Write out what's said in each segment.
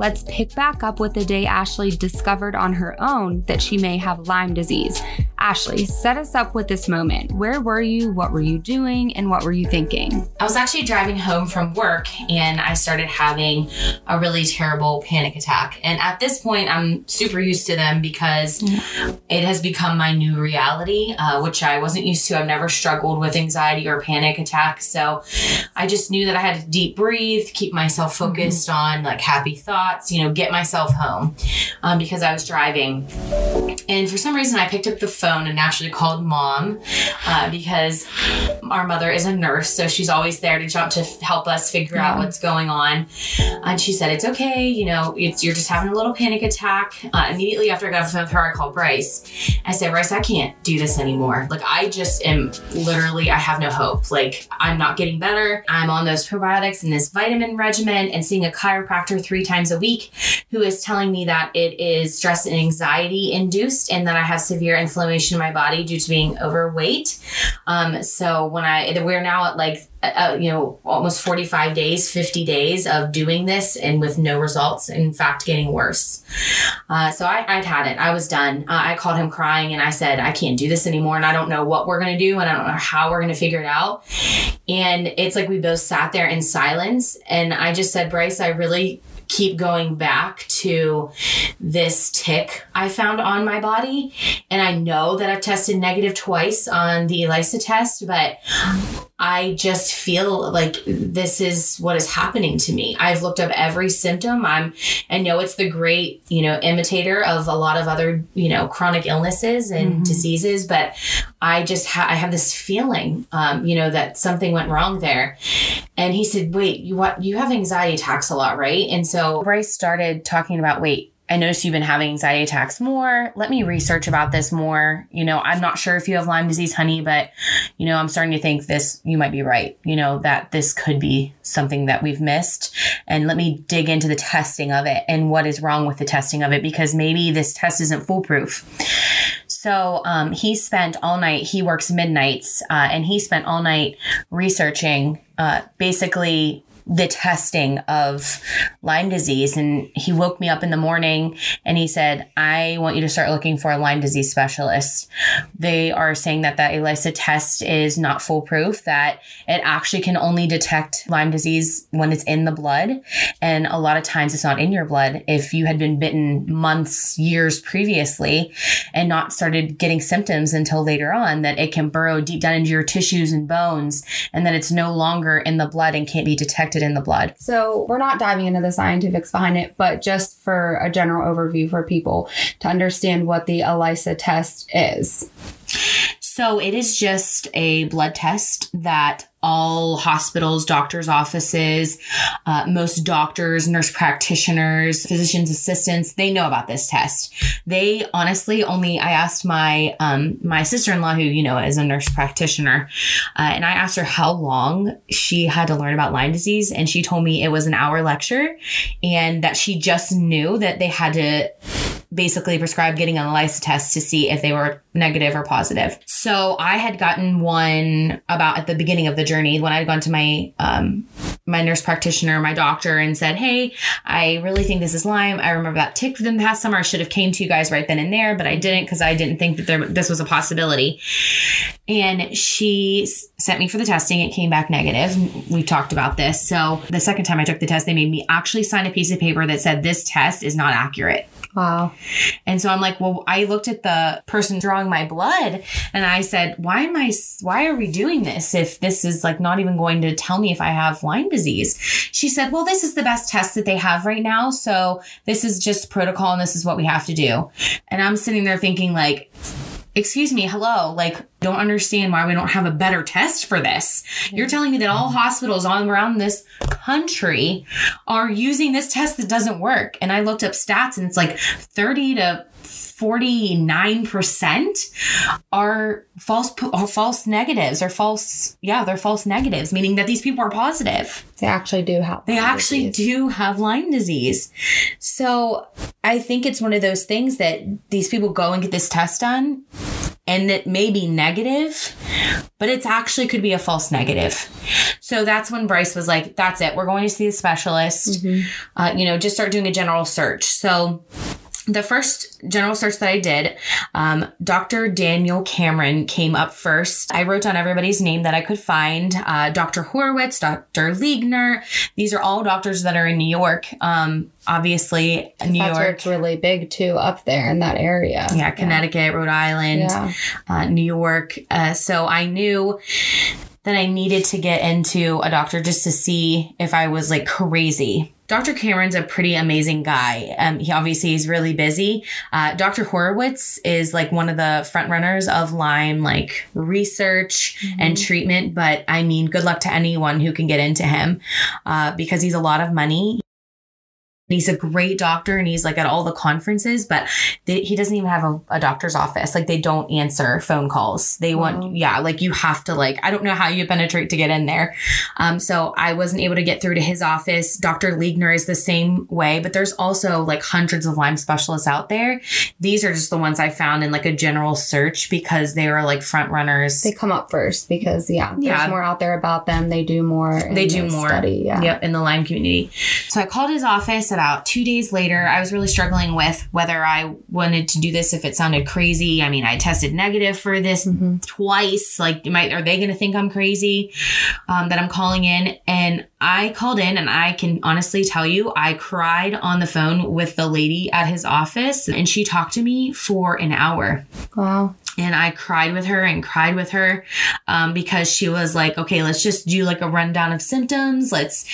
Let's pick back up with the day Ashley discovered on her own that she may have Lyme disease. Ashley, set us up with this moment. Where were you? What were you doing? And what were you thinking? I was actually driving home from work and I started having a really terrible panic attack. And at this point, I'm super used to them because it has become my new reality, uh, which I wasn't used to. I've never struggled with anxiety or panic attacks. So I just knew that I had to deep breathe, keep myself focused mm-hmm. on like happy thoughts, you know, get myself home um, because I was driving. And for some reason, I picked up the phone and naturally called mom uh, because our mother is a nurse. So she's always there to jump to help us figure yeah. out what's going on. And she said, It's okay. You know, it's, you're just having a little panic attack. Uh, immediately after I got off the phone with her, I called Bryce. I said, Bryce, I can't do this anymore. Like, I just am literally, I have no hope. Like, I'm not getting better. I'm on those probiotics and this vitamin regimen and seeing a chiropractor three times a week who is telling me that it is stress and anxiety induced and that I have severe inflammation in my body due to being overweight. Um, so when I, we're now at like uh, you know, almost 45 days, 50 days of doing this and with no results. In fact, getting worse. Uh, so I, would had it. I was done. Uh, I called him crying and I said, I can't do this anymore. And I don't know what we're going to do. And I don't know how we're going to figure it out. And it's like we both sat there in silence. And I just said, Bryce, I really keep going back to this tick I found on my body. And I know that I've tested negative twice on the ELISA test, but I just feel like this is what is happening to me. I've looked up every symptom. I'm, I know it's the great, you know, imitator of a lot of other, you know, chronic illnesses and mm-hmm. diseases, but I just ha- I have this feeling, um, you know, that something went wrong there. And he said, "Wait, you what? You have anxiety attacks a lot, right?" And so Bryce started talking about, "Wait, I noticed you've been having anxiety attacks more. Let me research about this more. You know, I'm not sure if you have Lyme disease, honey, but, you know, I'm starting to think this, you might be right, you know, that this could be something that we've missed. And let me dig into the testing of it and what is wrong with the testing of it because maybe this test isn't foolproof. So um, he spent all night, he works midnights, uh, and he spent all night researching uh, basically the testing of Lyme disease. And he woke me up in the morning and he said, I want you to start looking for a Lyme disease specialist. They are saying that that ELISA test is not foolproof, that it actually can only detect Lyme disease when it's in the blood. And a lot of times it's not in your blood. If you had been bitten months, years previously and not started getting symptoms until later on, that it can burrow deep down into your tissues and bones and that it's no longer in the blood and can't be detected in the blood. So, we're not diving into the scientifics behind it, but just for a general overview for people to understand what the ELISA test is. So, it is just a blood test that all hospitals, doctors' offices, uh, most doctors, nurse practitioners, physicians' assistants, they know about this test. They honestly only, I asked my, um, my sister-in-law who, you know, is a nurse practitioner, uh, and I asked her how long she had to learn about Lyme disease. And she told me it was an hour lecture and that she just knew that they had to basically prescribed getting an ELISA test to see if they were negative or positive. So I had gotten one about at the beginning of the journey when I'd gone to my um, my nurse practitioner, my doctor, and said, "Hey, I really think this is Lyme. I remember that tick from the past summer. I should have came to you guys right then and there, but I didn't because I didn't think that there, this was a possibility." And she sent me for the testing. It came back negative. We've talked about this. So the second time I took the test, they made me actually sign a piece of paper that said this test is not accurate. Wow. And so I'm like, well, I looked at the person drawing my blood and I said, why am I, why are we doing this if this is like not even going to tell me if I have Lyme disease? She said, well, this is the best test that they have right now. So this is just protocol and this is what we have to do. And I'm sitting there thinking like, excuse me, hello, like, don't understand why we don't have a better test for this. You're telling me that all hospitals all around this country are using this test that doesn't work. And I looked up stats and it's like 30 to 49% are false are false negatives or false yeah they're false negatives meaning that these people are positive they actually do have they actually disease. do have lyme disease so i think it's one of those things that these people go and get this test done and it may be negative, but it's actually could be a false negative. So that's when Bryce was like, that's it. We're going to see a specialist. Uh, you know, just start doing a general search. So the first general search that I did, um, Dr. Daniel Cameron came up first. I wrote down everybody's name that I could find. Uh, Dr. Horowitz, Dr. Liegner. These are all doctors that are in New York. Um, obviously, New York. it's really big too, up there in that area. Yeah, Connecticut, Rhode Island, Yeah. uh, New York. Uh, so I knew that I needed to get into a doctor just to see if I was like crazy. Dr. Cameron's a pretty amazing guy. Um, he obviously is really busy. Uh, Dr. Horowitz is like one of the front runners of Lyme like research and treatment. But I mean, good luck to anyone who can get into him uh, because he's a lot of money. He's a great doctor and he's like at all the conferences, but they, he doesn't even have a, a doctor's office. Like they don't answer phone calls. They want, yeah, like you have to like, I don't know how you penetrate to get in there. Um, so I wasn't able to get through to his office. Dr. Liegner is the same way, but there's also like hundreds of Lyme specialists out there. These are just the ones I found in like a general search because they are like front runners. They come up first because yeah, there's Yeah. more out there about them. They do more. they do more. Study, yeah. Yep, in the Lyme community. So I called his office about two days later. I was really struggling with whether I wanted to do this if it sounded crazy. I mean, I tested negative for this Mhm. twice. Like, am I, are they going to think I'm crazy um, that I'm calling in? And I called in, and I can honestly tell you, I cried on the phone with the lady at his office, and she talked to me for an hour Wow. And I cried with her and cried with her um, because she was like, okay, let's just do like a rundown of symptoms. Let's,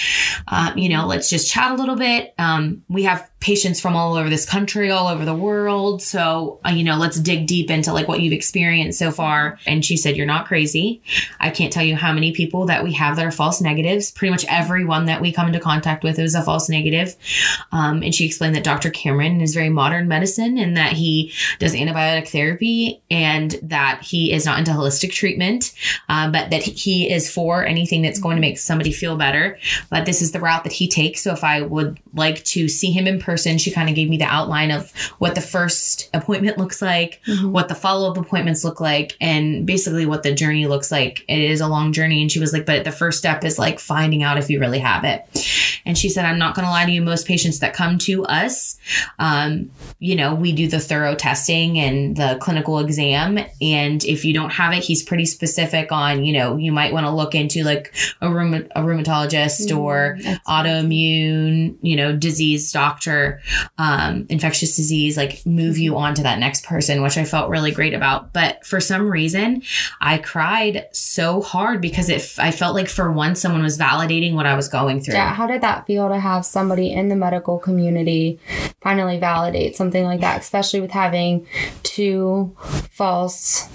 uh, you know, let's just chat a little bit. Um, we have patients from all over this country, all over the world. So, uh, you know, let's dig deep into like what you've experienced so far. And she said, you're not crazy. I can't tell you how many people that we have that are false negatives. Pretty much everyone that we come into contact with is a false negative. Um, and she explained that Dr. Cameron is very modern medicine and that he does antibiotic therapy and that he is not into holistic treatment, uh, but that he is for anything that's going to make somebody feel better. But this is the route that he takes. So if I would like to see him in person, she kind of gave me the outline of what the first appointment looks like, Mhm. what the follow up appointments look like, and basically what the journey looks like. It is a long journey. And she was like, but the first step is like finding out if you really have it. And she said, I'm not going to lie to you. Most patients that come to us, um, you know, we do the thorough testing and the clinical exam. And if you don't have it, he's pretty specific on, you know, you might want to look into like a, rheuma- a rheumatologist or That's- autoimmune, you know, disease doctor, um, infectious disease, like move you on to that next person, which I felt really great about. But for some reason, I cried so hard because if I felt like for once someone was validating what I was going through. Yeah, how did that feel to have somebody in the medical community finally validate something like that, especially with having two false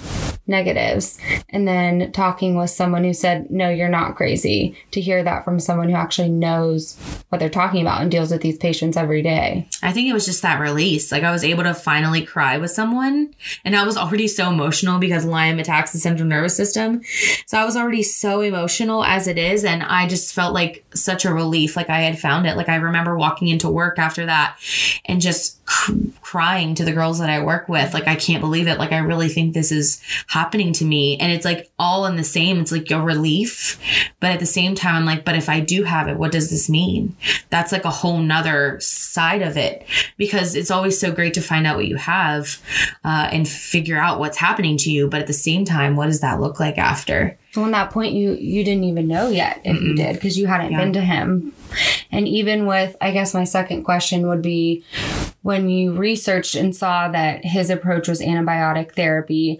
negatives and then talking with someone who said, No, you're not crazy, to hear that from someone who actually knows what they're talking about and deals with these patients every day. I think it was just that release. Like I was able to finally cry with someone, and I was already so emotional because Lyme attacks the central nervous system. So I was already so emotional as it is, and I just felt like such a relief. Like I had found it. Like I remember walking into work after that and just crying to the girls that I work with. Like I can't believe it. Like I really think this is happening to me, and it's like all in the same. It's like a relief, but at the same time, I'm like, but if I do have it, what does this mean? That's like a whole nother side of it because it's always so great to find out what you have uh, and figure out what's happening to you. But at the same time, what does that look like after? So on that point, you you didn't even know yet if you Mm-mm. did because you hadn't Yeah. been to him. And even with, I guess my second question would be, when you researched and saw that his approach was antibiotic therapy.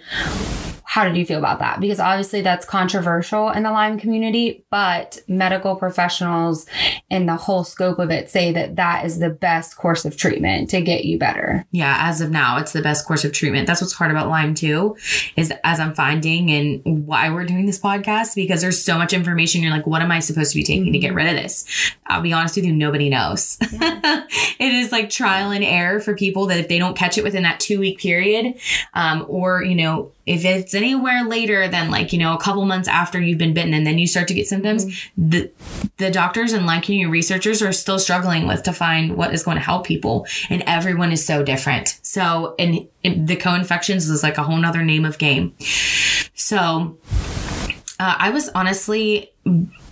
How did you feel about that? Because obviously that's controversial in the Lyme community, but medical professionals in the whole scope of it say that that is the best course of treatment to get you better. Yeah, as of now, it's the best course of treatment. That's what's hard about Lyme too, is as I'm finding and why we're doing this podcast because there's so much information. You're like, what am I supposed to be taking to get rid of this? I'll be honest with you, nobody knows. it is like trial and error for people that if they don't catch it within that two week period, um, or you know, if it's anywhere later than like you know a couple months after you've been bitten and then you start to get symptoms the the doctors and lyme community researchers are still struggling with to find what is going to help people and everyone is so different. So and, and the co-infections is like a whole nother name of game. So uh, i was honestly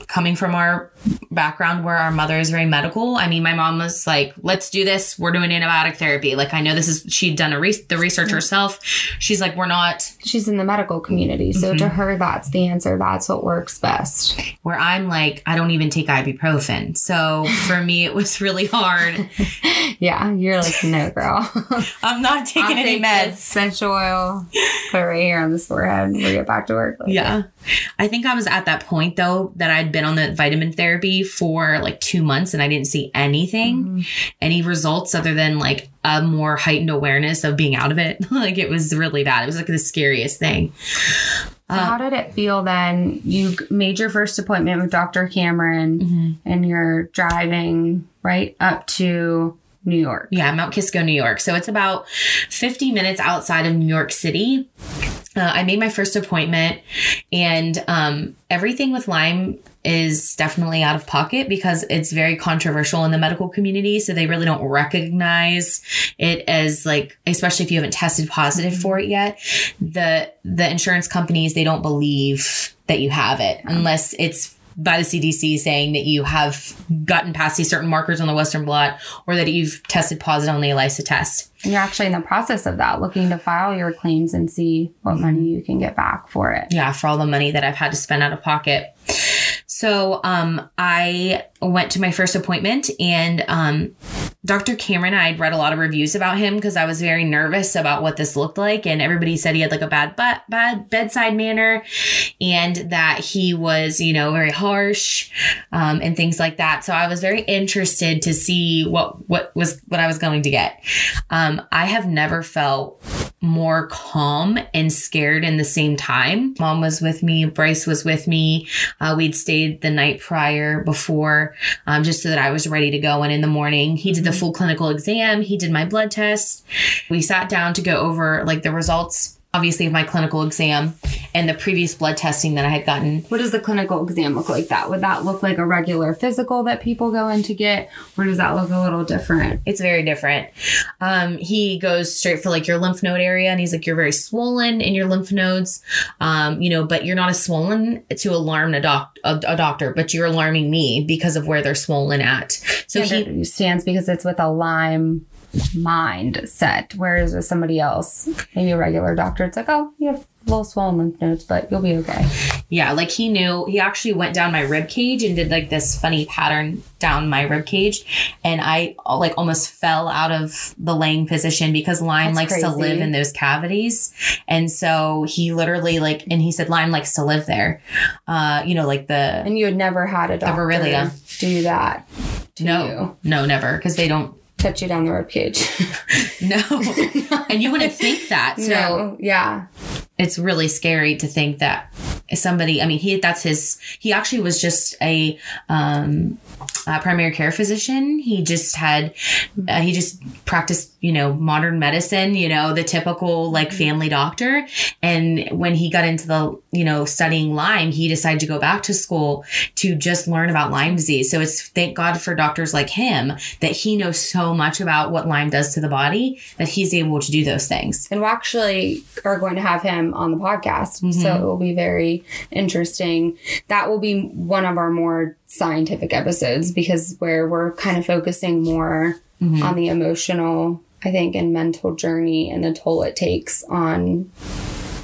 coming from our background where our mother is very medical. I mean, my mom was like, "Let's do this. We're doing antibiotic therapy." Like, I know this is she'd done a re- the research herself. She's like, "We're not." She's in the medical community, so to mm-hmm. her, that's the answer. That's what works best. Where I'm like, I don't even take ibuprofen. So for me, it was really hard. Yeah, you're like, no, girl. I'm not taking I'll any meds. Essential oil. Put it right here on this forehead. We get back to work. Like, Yeah. I think I was at that point though that I'd been on the vitamin therapy for like two months and I didn't see anything, any results other than like a more heightened awareness of being out of it. like it was really bad. It was like the scariest thing. So how did it feel then? You made your first appointment with Dr. Cameron Mm-hmm. and you're driving right up to New York. Yeah, Mount Kisco, New York. So it's about 50 minutes outside of New York City. Uh, I made my first appointment, and um, everything with Lyme is definitely out of pocket because it's very controversial in the medical community. So they really don't recognize it as like, especially if you haven't tested positive for it yet. The the insurance companies they don't believe that you have it unless it's by the CDC saying that you have gotten past these certain markers on the Western blot or that you've tested positive on the ELISA test. And you're actually in the process of that, looking to file your claims and see what money you can get back for it. Yeah, for all the money that I've had to spend out of pocket. So um, I went to my first appointment, and um, Dr. Cameron, I'd read a lot of reviews about him because I was very nervous about what this looked like, and everybody said he had like a bad butt, bad bedside manner, and that he was, you know, very harsh, um, and things like that. So I was very interested to see what what was what I was going to get. Um, I have never felt more calm and scared in the same time. Mom was with me, Bryce was with me. Uh, we'd stayed the night prior before, um, just so that I was ready to go. And in the morning, he did the full clinical exam, he did my blood test. We sat down to go over like the results. Obviously, my clinical exam and the previous blood testing that I had gotten. What does the clinical exam look like that? Would that look like a regular physical that people go in to get? Or does that look a little different? It's very different. Um, he goes straight for like your lymph node area, and he's like, "You're very swollen in your lymph nodes, um, you know, but you're not as swollen to alarm a doc a, a doctor, but you're alarming me because of where they're swollen at." So he stands because it's with a Lyme mindset. Whereas with somebody else, maybe a regular doctor, it's like, oh, you have a little swollen lymph nodes, but you'll be okay. Yeah, like he knew. He actually went down my rib cage and did like this funny pattern down my rib cage, and I like almost fell out of the laying position because Lyme That's likes to live in those cavities, and so he literally like, and he said Lyme likes to live there. Uh, you know, like the And you had never had a doctor do that. No, you. no, never, because they don't. Cut you down the rib cage. No, and you wouldn't think that. So no, yeah. It's really scary to think that somebody i mean he that's his he actually was just a um a primary care physician. He just had uh, he just practiced you know modern medicine you know the typical like family doctor. And when he got into the you know studying lyme he decided to go back to school to just learn about lyme disease. So it's thank god for doctors like him that he knows so much about what lyme does to the body that he's able to do those things. And we actually are going to have him on the podcast. So mm-hmm. it will be very interesting. That will be one of our more scientific episodes because where we're kind of focusing more mm-hmm. on the emotional, I think, and mental journey and the toll it takes on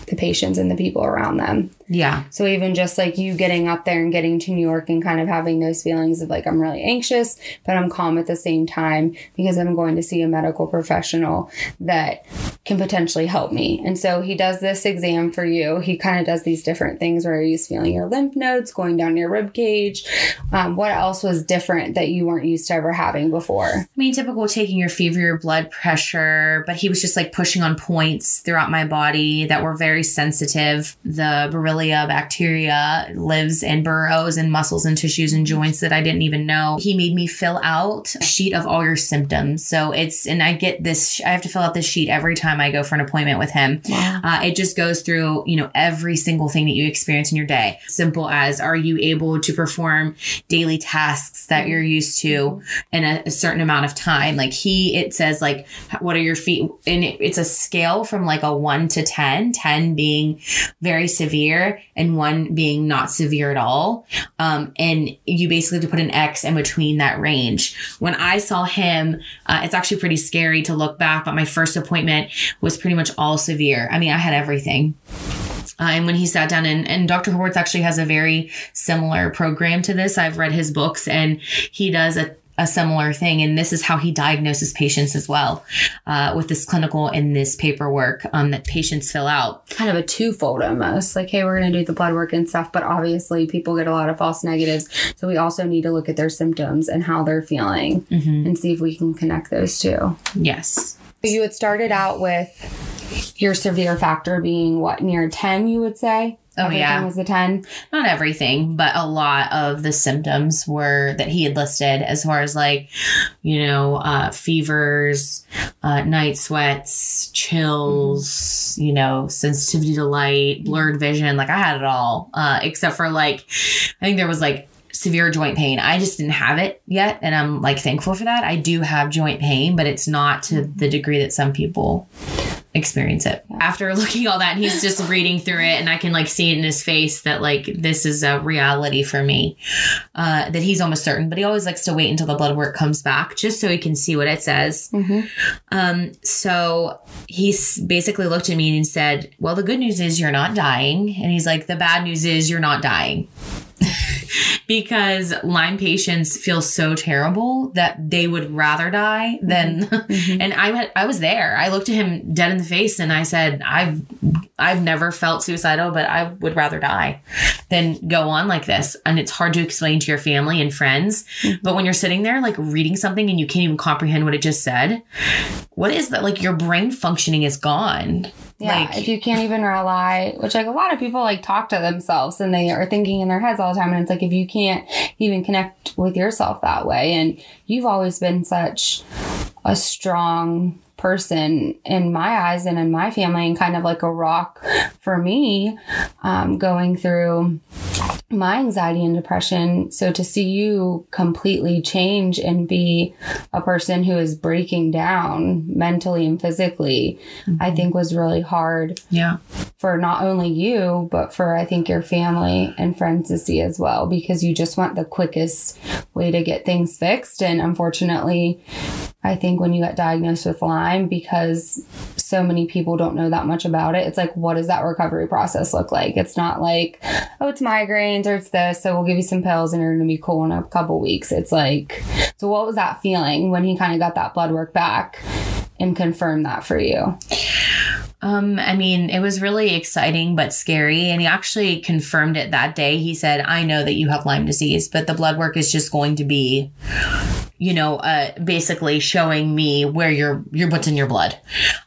the patients and the people around them. Yeah So even just like you getting up there and getting to New York and kind of having those feelings of like I'm really anxious, but I'm calm at the same time because I'm going to see a medical professional that can potentially help me. And so he does this exam for you. He kind of does these different things where he's feeling your lymph nodes, going down your rib cage. Um, what else was different that you weren't used to ever having before? I mean, typical taking your fever, your blood pressure, but he was just like pushing on points throughout my body that were very sensitive. The Borrelia Borrelia bacteria lives and burrows in muscles and tissues and joints that I didn't even know. He made me fill out a sheet of all your symptoms. So it's, and I get this, I have to fill out this sheet every time I go for an appointment with him. Wow. Uh, it just goes through, you know, every single thing that you experience in your day. Simple as are you able to perform daily tasks that you're used to in a, a certain amount of time? Like he, it says like, what are your feet? And it, it's a scale from like a one to 10, 10 being very severe and one being not severe at all. Um, and you basically have to put an X in between that range. When I saw him, uh, it's actually pretty scary to look back, but my first appointment was pretty much all severe. I mean, I had everything. Uh, and when he sat down and, and Dr. Horowitz actually has a very similar program to this. I've read his books and he does a a similar thing. And this is how he diagnoses patients as well uh, with this clinical and this paperwork um, that patients fill out. kind of a twofold almost like hey we're going to do the blood work and stuff but obviously people get a lot of false negatives so we also need to look at their symptoms and how they're feeling and see if we can connect those two Yes. you had started out with your severe factor being what near 10 you would say Oh, Everything yeah. was a 10 Not everything, but a lot of the symptoms were that he had listed as far as like, you know, uh, fevers, uh, night sweats, chills, you know, sensitivity to light, blurred vision. Like I had it all, uh, except for like, I think there was like severe joint pain. I just didn't have it yet. And I'm like thankful for that. I do have joint pain, but it's not to the degree that some people experience it. After looking all that, and he's just reading through it, and I can like see it in his face that like this is a reality for me. Uh, that he's almost certain, but he always likes to wait until the blood work comes back just so he can see what it says. Um, so he's basically looked at me and said, Well, the good news is you're not dying. And he's like, The bad news is you're not dying. Because Lyme patients feel so terrible that they would rather die than mm-hmm. Mm-hmm. and I went I was there. I looked at him dead in the face and I said, I've I've never felt suicidal, but I would rather die than go on like this. And it's hard to explain to your family and friends. Mm-hmm. But when you're sitting there like reading something and you can't even comprehend what it just said, what is that? Like your brain functioning is gone. Yeah, Like if you can't even rely, which like a lot of people like talk to themselves and they are thinking in their heads all the time. And it's like if you can't even connect with yourself that way, and you've always been such a strong person in my eyes and in my family, and kind of like a rock for me um, going through my anxiety and depression. So to see you completely change and be a person who is breaking down mentally and physically, I think was really hard yeah. for not only you, but for I think your family and friends to see as well, because you just want the quickest way to get things fixed. And unfortunately, I think when you got diagnosed with Lyme, because so many people don't know that much about it, it's like, what does that recovery process look like? It's not like, oh, it's migraines or it's this, so we'll give you some pills and you're going to be cool in a couple weeks. It's like, so what was that feeling when he kind of got that blood work back and confirmed that for you? Um, I mean, it was really exciting but scary. And he actually confirmed it that day. He said, I know that you have Lyme disease, but the blood work is just going to be, you know, uh, basically showing me where your your what's in your blood.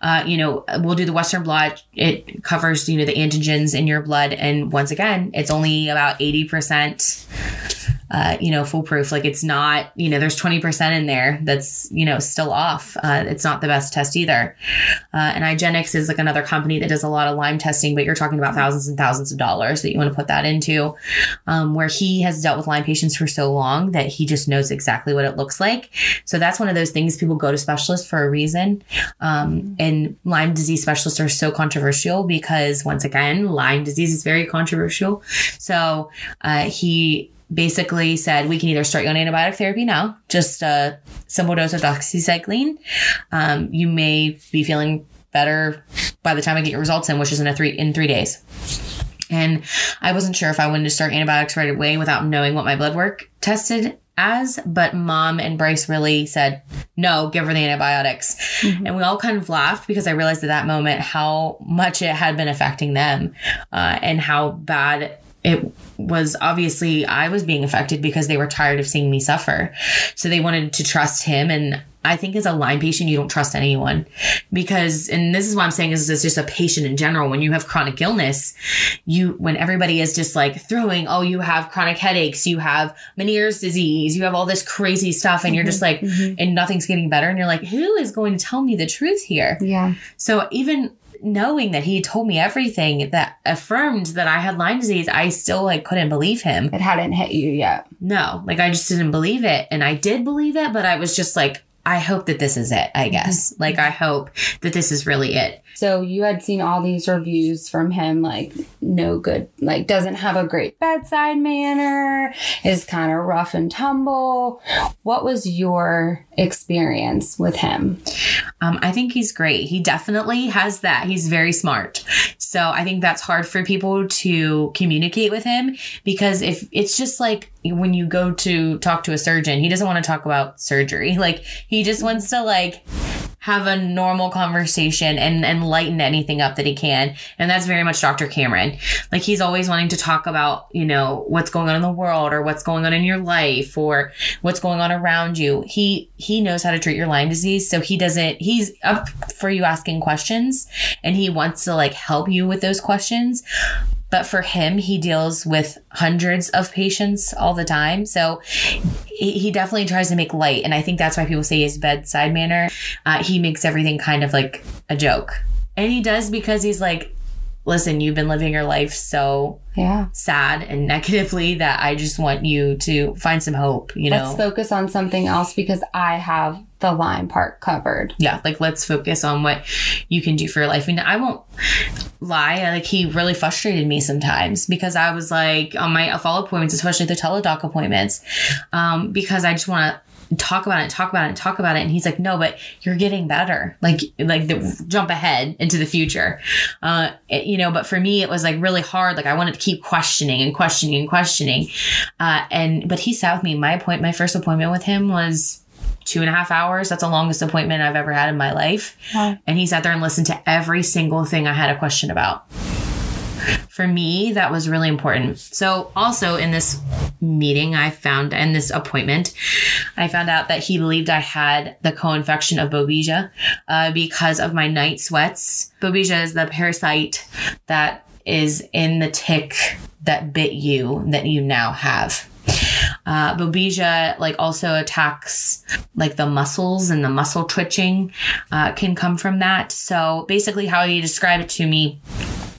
Uh, you know, we'll do the Western blot. It covers, you know, the antigens in your blood. And once again, it's only about 80% uh, you know, foolproof. Like it's not, you know, there's 20% in there that's, you know, still off. Uh, it's not the best test either. Uh, and IGeneX is like another company that does a lot of Lyme testing, but you're talking about thousands and thousands of dollars that you want to put that into. Um, where he has dealt with Lyme patients for so long that he just knows exactly what it looks like. So that's one of those things people go to specialists for a reason. Um, and Lyme disease specialists are so controversial because once again, Lyme disease is very controversial. So uh, he basically said we can either start you on antibiotic therapy now, just a simple dose of doxycycline. Um, you may be feeling better by the time I get your results in, which is in a three in three days. And I wasn't sure if I wanted to start antibiotics right away without knowing what my blood work tested as, but mom and Bryce really said, no, give her the antibiotics. And we all kind of laughed because I realized at that moment how much it had been affecting them uh, and how bad it was obviously I was being affected because they were tired of seeing me suffer. So they wanted to trust him. And I think as a Lyme patient, you don't trust anyone because, and this is what I'm saying is it's just a patient in general. When you have chronic illness, you, when everybody is just like throwing, oh, you have chronic headaches, you have Meniere's disease, you have all this crazy stuff, and you're just mm-hmm. like, mm-hmm. and nothing's getting better. And you're like, who is going to tell me the truth here? Yeah. So even knowing that he told me everything that affirmed that I had Lyme disease, I still like couldn't believe him. It hadn't hit you yet. No, like I just didn't believe it. And I did believe it, but I was just like, I hope that this is it, I guess. Like I hope that this is really it. So you had seen all these reviews from him, like no good, like doesn't have a great bedside manner, is kind of rough and tumble. What was your experience with him? Um, I think he's great. He definitely has that. He's very smart. So I think that's hard for people to communicate with him because if it's just like when you go to talk to a surgeon, he doesn't want to talk about surgery. Like he just wants to like have a normal conversation and, and lighten anything up that he can. And that's very much Dr. Cameron. Like he's always wanting to talk about, you know, what's going on in the world or what's going on in your life or what's going on around you. He he knows how to treat your Lyme disease. So he doesn't he's up for you asking questions and he wants to like help you with those questions. But for him, he deals with hundreds of patients all the time. So he, definitely tries to make light. And I think that's why people say his bedside manner. Uh, he makes everything kind of like a joke. And he does because he's like, listen, you've been living your life so Yeah. sad and negatively that I just want you to find some hope, you know? Let's focus on something else because I have the Lyme part covered. yeah, like let's focus on what you can do for your life. I mean, I won't lie, like he really frustrated me sometimes because I was like on my follow appointments, especially the teledoc appointments, um, because I just want to talk about it, talk about it, talk about it. And he's like, no, but you're getting better. Like, like the, jump ahead into the future. Uh, it- you know, but for me, it was like really hard. Like I wanted to keep questioning and questioning and questioning. Uh, and, but he sat with me. My appointment, my first appointment with him was two and a half hours. That's the longest appointment I've ever had in my life. Wow. And he sat there and listened to every single thing I had a question about. For me, that was really important. So, also in this meeting, I found, and this appointment, I found out that he believed I had the co infection of Babesia uh, because of my night sweats. Babesia is the parasite that is in the tick that bit you that you now have. Uh, Babesia like also attacks like the muscles and the muscle twitching uh, can come from that. So basically, how he described it to me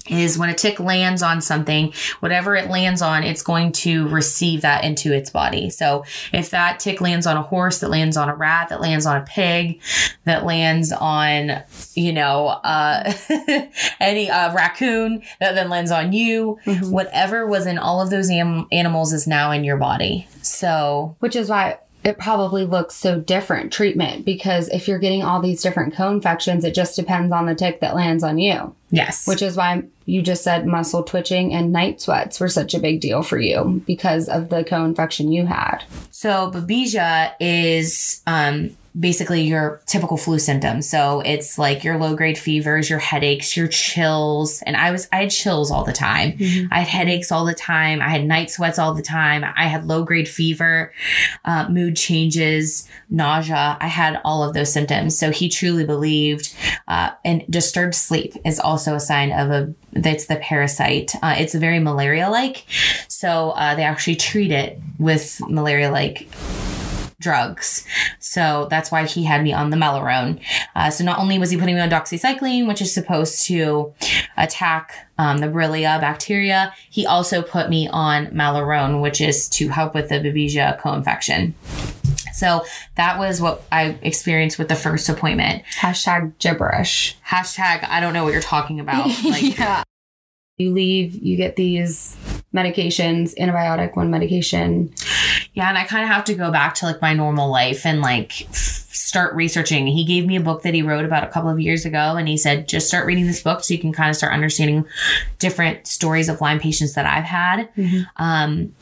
is when a tick lands on something, whatever it lands on, it's going to receive that into its body. So if that tick lands on a horse, that lands on a rat, that lands on a pig, that lands on, you know, uh, any uh, raccoon, that then lands on you, whatever was in all of those am- animals is now in your body. So Which is why it probably looks so different treatment because if you're getting all these different co-infections, it just depends on the tick that lands on you. Yes, Which is why you just said muscle twitching and night sweats were such a big deal for you because of the co-infection you had. So babesia is um, basically your typical flu symptoms. So it's like your low grade fevers, your headaches, your chills, and I was I had chills all the time. I had headaches all the time. I had night sweats all the time. I had low grade fever, uh, mood changes, nausea. I had all of those symptoms. So he truly believed, uh, and disturbed sleep is also a sign of a that's the parasite. Uh, it's very malaria like. So uh, they actually treat it with malaria like drugs. So that's why he had me on the Malarone. Uh, so not only was he putting me on doxycycline, which is supposed to attack um, the Borrelia bacteria, he also put me on Malarone, which is to help with the Babesia co-infection. So that was what I experienced with the first appointment. Hashtag gibberish. Hashtag I don't know what you're talking about. Like yeah. You leave, you get these medications, antibiotic, one medication. Yeah, and I kind of have to go back to like my normal life and like f- start researching. He gave me a book that he wrote about a couple of years ago, and he said, just start reading this book so you can kind of start understanding different stories of Lyme patients that I've had. Um,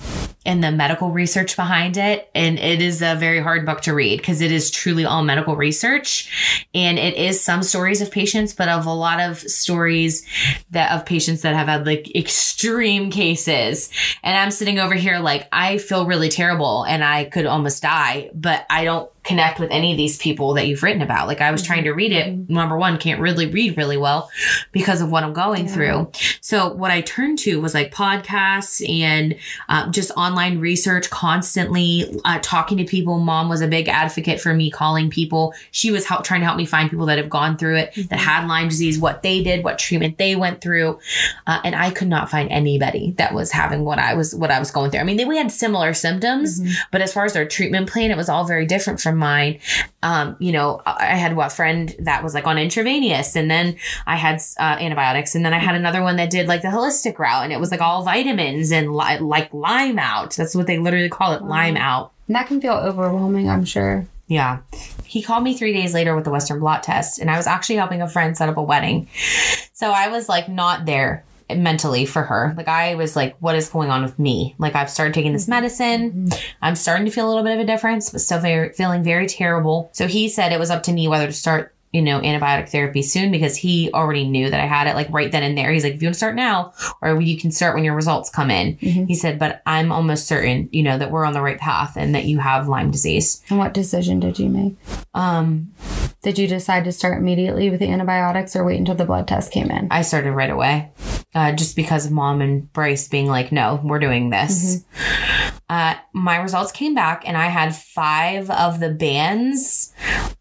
and the medical research behind it. And it is a very hard book to read because it is truly all medical research. And it is some stories of patients, but of a lot of stories that of patients that have had like extreme cases. And I'm sitting over here like, I feel really terrible and I could almost die, but I don't connect with any of these people that you've written about. Like I was trying to read it. Number one, can't really read really well because of what I'm going Yeah. through. So what I turned to was like podcasts and um, just online research constantly uh, talking to people. Mom was a big advocate for me calling people. She was help, trying to help me find people that have gone through it, that had Lyme disease, what they did, what treatment they went through, uh, and I could not find anybody that was having what I was what I was going through. I mean, they, we had similar symptoms, but as far as their treatment plan, it was all very different from mine. Um, you know, I had what friend that was like on intravenous, and then I had uh, antibiotics, and then I had another one that did like the holistic route, and it was like all vitamins and li- like lime out. That's what they literally call it, lime out. And that can feel overwhelming, I'm sure. Yeah. He called me three days later with the Western blot test, and I was actually helping a friend set up a wedding. So I was like not there mentally for her. Like I was like, what is going on with me? Like I've started taking this mm-hmm. medicine. Mm-hmm. I'm starting to feel a little bit of a difference, but still very, feeling very terrible. So he said it was up to me whether to start you know, antibiotic therapy soon because he already knew that I had it like right then and there. He's like, if you want to start now, or you can start when your results come in. He said, but I'm almost certain, you know, that we're on the right path and that you have Lyme disease. And what decision did you make? Um, Did you decide to start immediately with the antibiotics or wait until the blood test came in? I started right away, uh, just because of mom and Bryce being like, no, we're doing this. Uh, my results came back, and I had five of the bands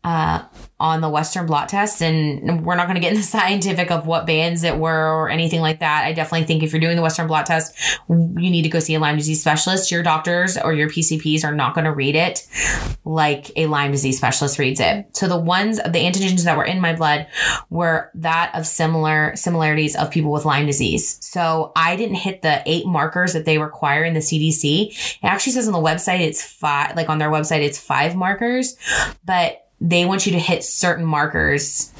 uh, on the Western blot test. And we're not going to get into scientific of what bands it were or anything like that. I definitely think if you're doing the Western blot test, you need to go see a Lyme disease specialist. Your doctors or your PCPs are not going to read it like a Lyme disease specialist reads it. So the ones, of the antigens that were in my blood were that of similar similarities of people with Lyme disease. So I didn't hit the eight markers that they require in the CDC. It actually says on the website it's five, like on their website it's five markers, but they want you to hit certain markers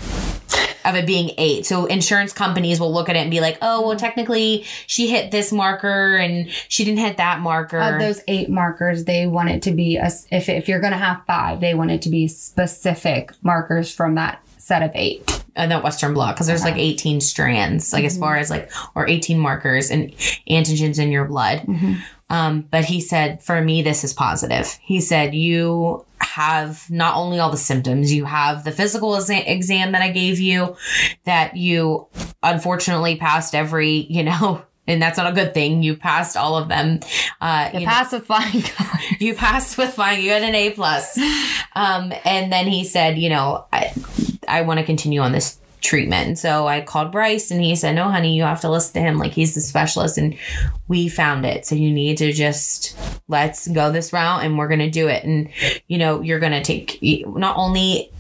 of it being eight. So insurance companies will look at it and be like, oh, well, technically she hit this marker and she didn't hit that marker. Of those eight markers, they want it to be, a, if, if you're going to have five, they want it to be specific markers from that set of eight. and that Western blot because there's like uh-huh. 18 strands, like as mm-hmm. far as like or 18 markers and antigens in your blood. Mm-hmm. Um, but he said, for me, this is positive. He said, you have not only all the symptoms, you have the physical exa- exam that I gave you, that you unfortunately passed every, you know, and that's not a good thing. You passed all of them. Uh, You you know, with flying colors. you passed with flying. You had an A plus. Um, and then he said, you know, I, I want to continue on this treatment. And so I called Bryce and he said, no, honey, you have to listen to him. Like he's the specialist and we found it. So you need to just let's go this route and we're going to do it. And, you know, you're going to take not only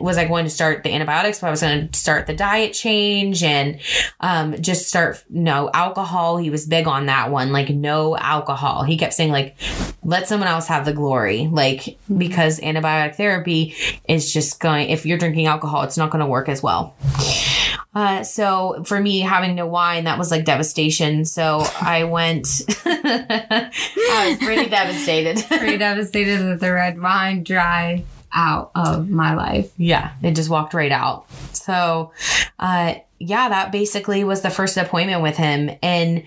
was I going to start the antibiotics, but I was going to start the diet change and um, just start no alcohol. He was big on that one, like no alcohol. He kept saying like, let someone else have the glory, like because antibiotic therapy is just going. If you're drinking alcohol, it's not going to work as well. Uh, so for me, having no wine, that was like devastation. So I went. I was pretty devastated. Pretty devastated that the red wine dried out of my life. Yeah, it just walked right out. So, uh, yeah, that basically was the first appointment with him, and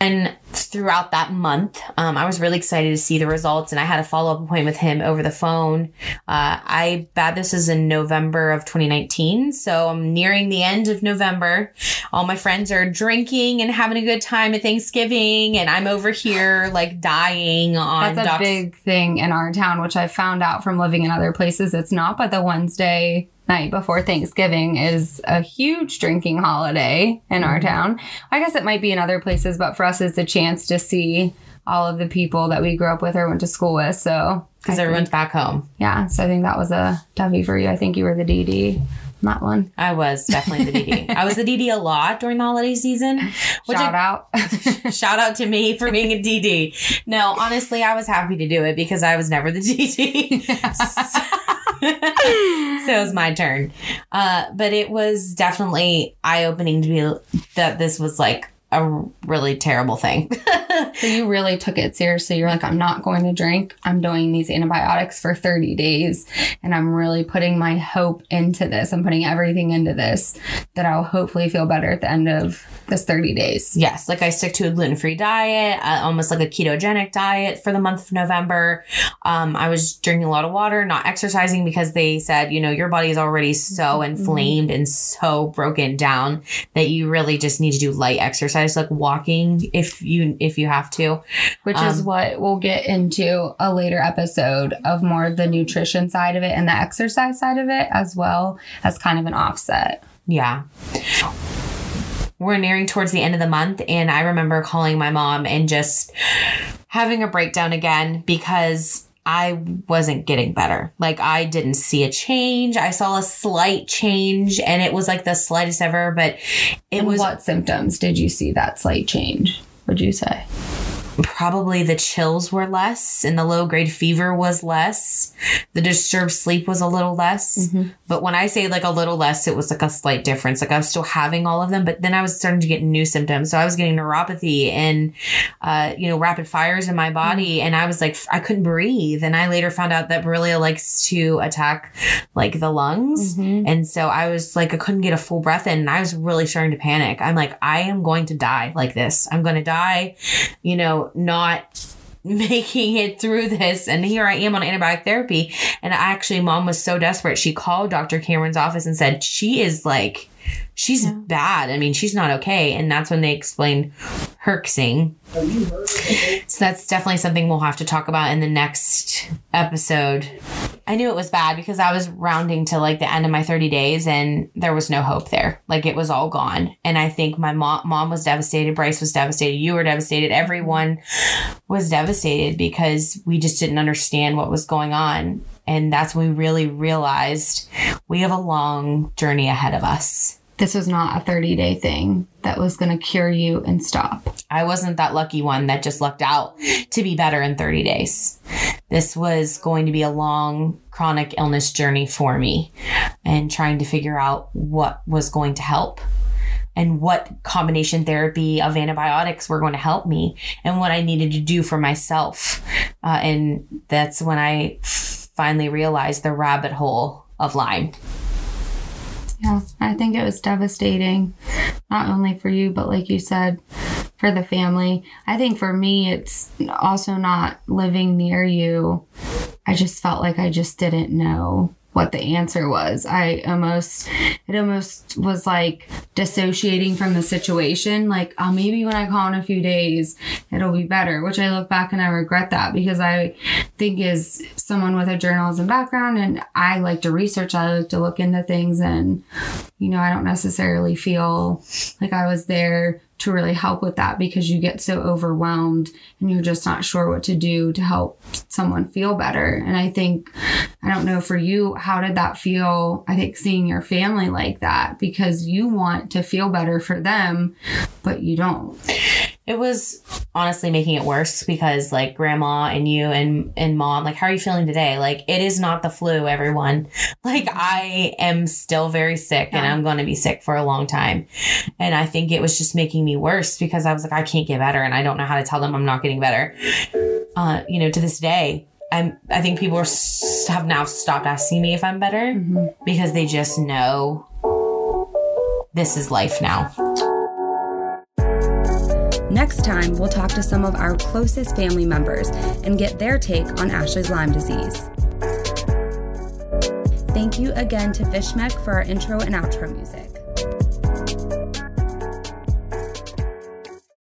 and throughout that month, um, I was really excited to see the results, and I had a follow up appointment with him over the phone. Uh, I bad this is in November of 2019, so I'm nearing the end of November. All my friends are drinking and having a good time at Thanksgiving, and I'm over here like dying on. That's a Doc's- big thing in our town, which I found out from living in other places. It's not, but the Wednesday night before Thanksgiving is a huge drinking holiday in our mm-hmm. town. I guess it might be in other places, but for us, it's a chance to see all of the people that we grew up with or went to school with. So, because everyone's back home. yeah. So I think that was a toughie for you. I think you were the DD on that one. I was definitely the DD. I was the DD a lot during the holiday season. Shout out. Shout out to me for being a DD. No, honestly, I was happy to do it because I was never the DD. it was my turn. Uh, but it was definitely eye opening to be that this was like a really terrible thing. so you really took it seriously. You're like, I'm not going to drink. I'm doing these antibiotics for 30 days and I'm really putting my hope into this. I'm putting everything into this that I'll hopefully feel better at the end of this 30 days. Yes. Like I stick to a gluten free diet, uh, almost like a ketogenic diet for the month of November. Um, I was drinking a lot of water, not exercising because they said, you know, your body is already so mm-hmm. inflamed mm-hmm. and so broken down that you really just need to do light exercise, like walking if you, if you have to. Which um, is what we'll get into a later episode of more of the nutrition side of it and the exercise side of it, as well as kind of an offset. Yeah we're nearing towards the end of the month and I remember calling my mom and just having a breakdown again because I wasn't getting better. Like I didn't see a change. I saw a slight change and it was like the slightest ever, but it and was what symptoms did you see that slight change? Would you say? Probably the chills were less and the low grade fever was less. The disturbed sleep was a little less. Mm-hmm. But when I say like a little less, it was like a slight difference. Like I was still having all of them, but then I was starting to get new symptoms. So I was getting neuropathy and, uh, you know, rapid fires in my body. Mm-hmm. And I was like, I couldn't breathe. And I later found out that Borrelia likes to attack like the lungs. Mm-hmm. And so I was like, I couldn't get a full breath in. And I was really starting to panic. I'm like, I am going to die like this. I'm going to die, you know, not making it through this and here I am on antibiotic therapy and actually mom was so desperate she called Dr. Cameron's office and said she is like she's yeah. bad. I mean, she's not okay. And that's when they explained herxing. So that's definitely something we'll have to talk about in the next episode. I knew it was bad because I was rounding to like the end of my 30 days and there was no hope there. Like it was all gone. And I think my mom, mom was devastated. Bryce was devastated. You were devastated. Everyone was devastated because we just didn't understand what was going on. And that's when we really realized we have a long journey ahead of us this was not a 30 day thing that was going to cure you and stop. I wasn't that lucky one that just lucked out to be better in 30 days. This was going to be a long chronic illness journey for me and trying to figure out what was going to help and what combination therapy of antibiotics were going to help me and what I needed to do for myself. Uh, and that's when I finally realized the rabbit hole of Lyme. Yeah, I think it was devastating, not only for you, but like you said, for the family. I think for me, it's also not living near you. I just felt like I just didn't know what the answer was. I almost, it almost was like dissociating from the situation. Like, oh, maybe when I call in a few days, it'll be better, which I look back and I regret that because I think as someone with a journalism background and I like to research, I like to look into things and, you know, I don't necessarily feel like I was there to really help with that because you get so overwhelmed and you're just not sure what to do to help someone feel better. And I think, I don't know for you, how did that feel? I think seeing your family like that because you want to feel better for them, but you don't it was honestly making it worse because like grandma and you and and mom like how are you feeling today? Like it is not the flu everyone. Like i am still very sick and i'm going to be sick for a long time. And i think it was just making me worse because i was like i can't get better and i don't know how to tell them i'm not getting better. Uh you know to this day I'm, I think people are, have now stopped asking me if I'm better mm-hmm. because they just know this is life now. Next time, we'll talk to some of our closest family members and get their take on Ashley's Lyme disease. Thank you again to Fishmek for our intro and outro music.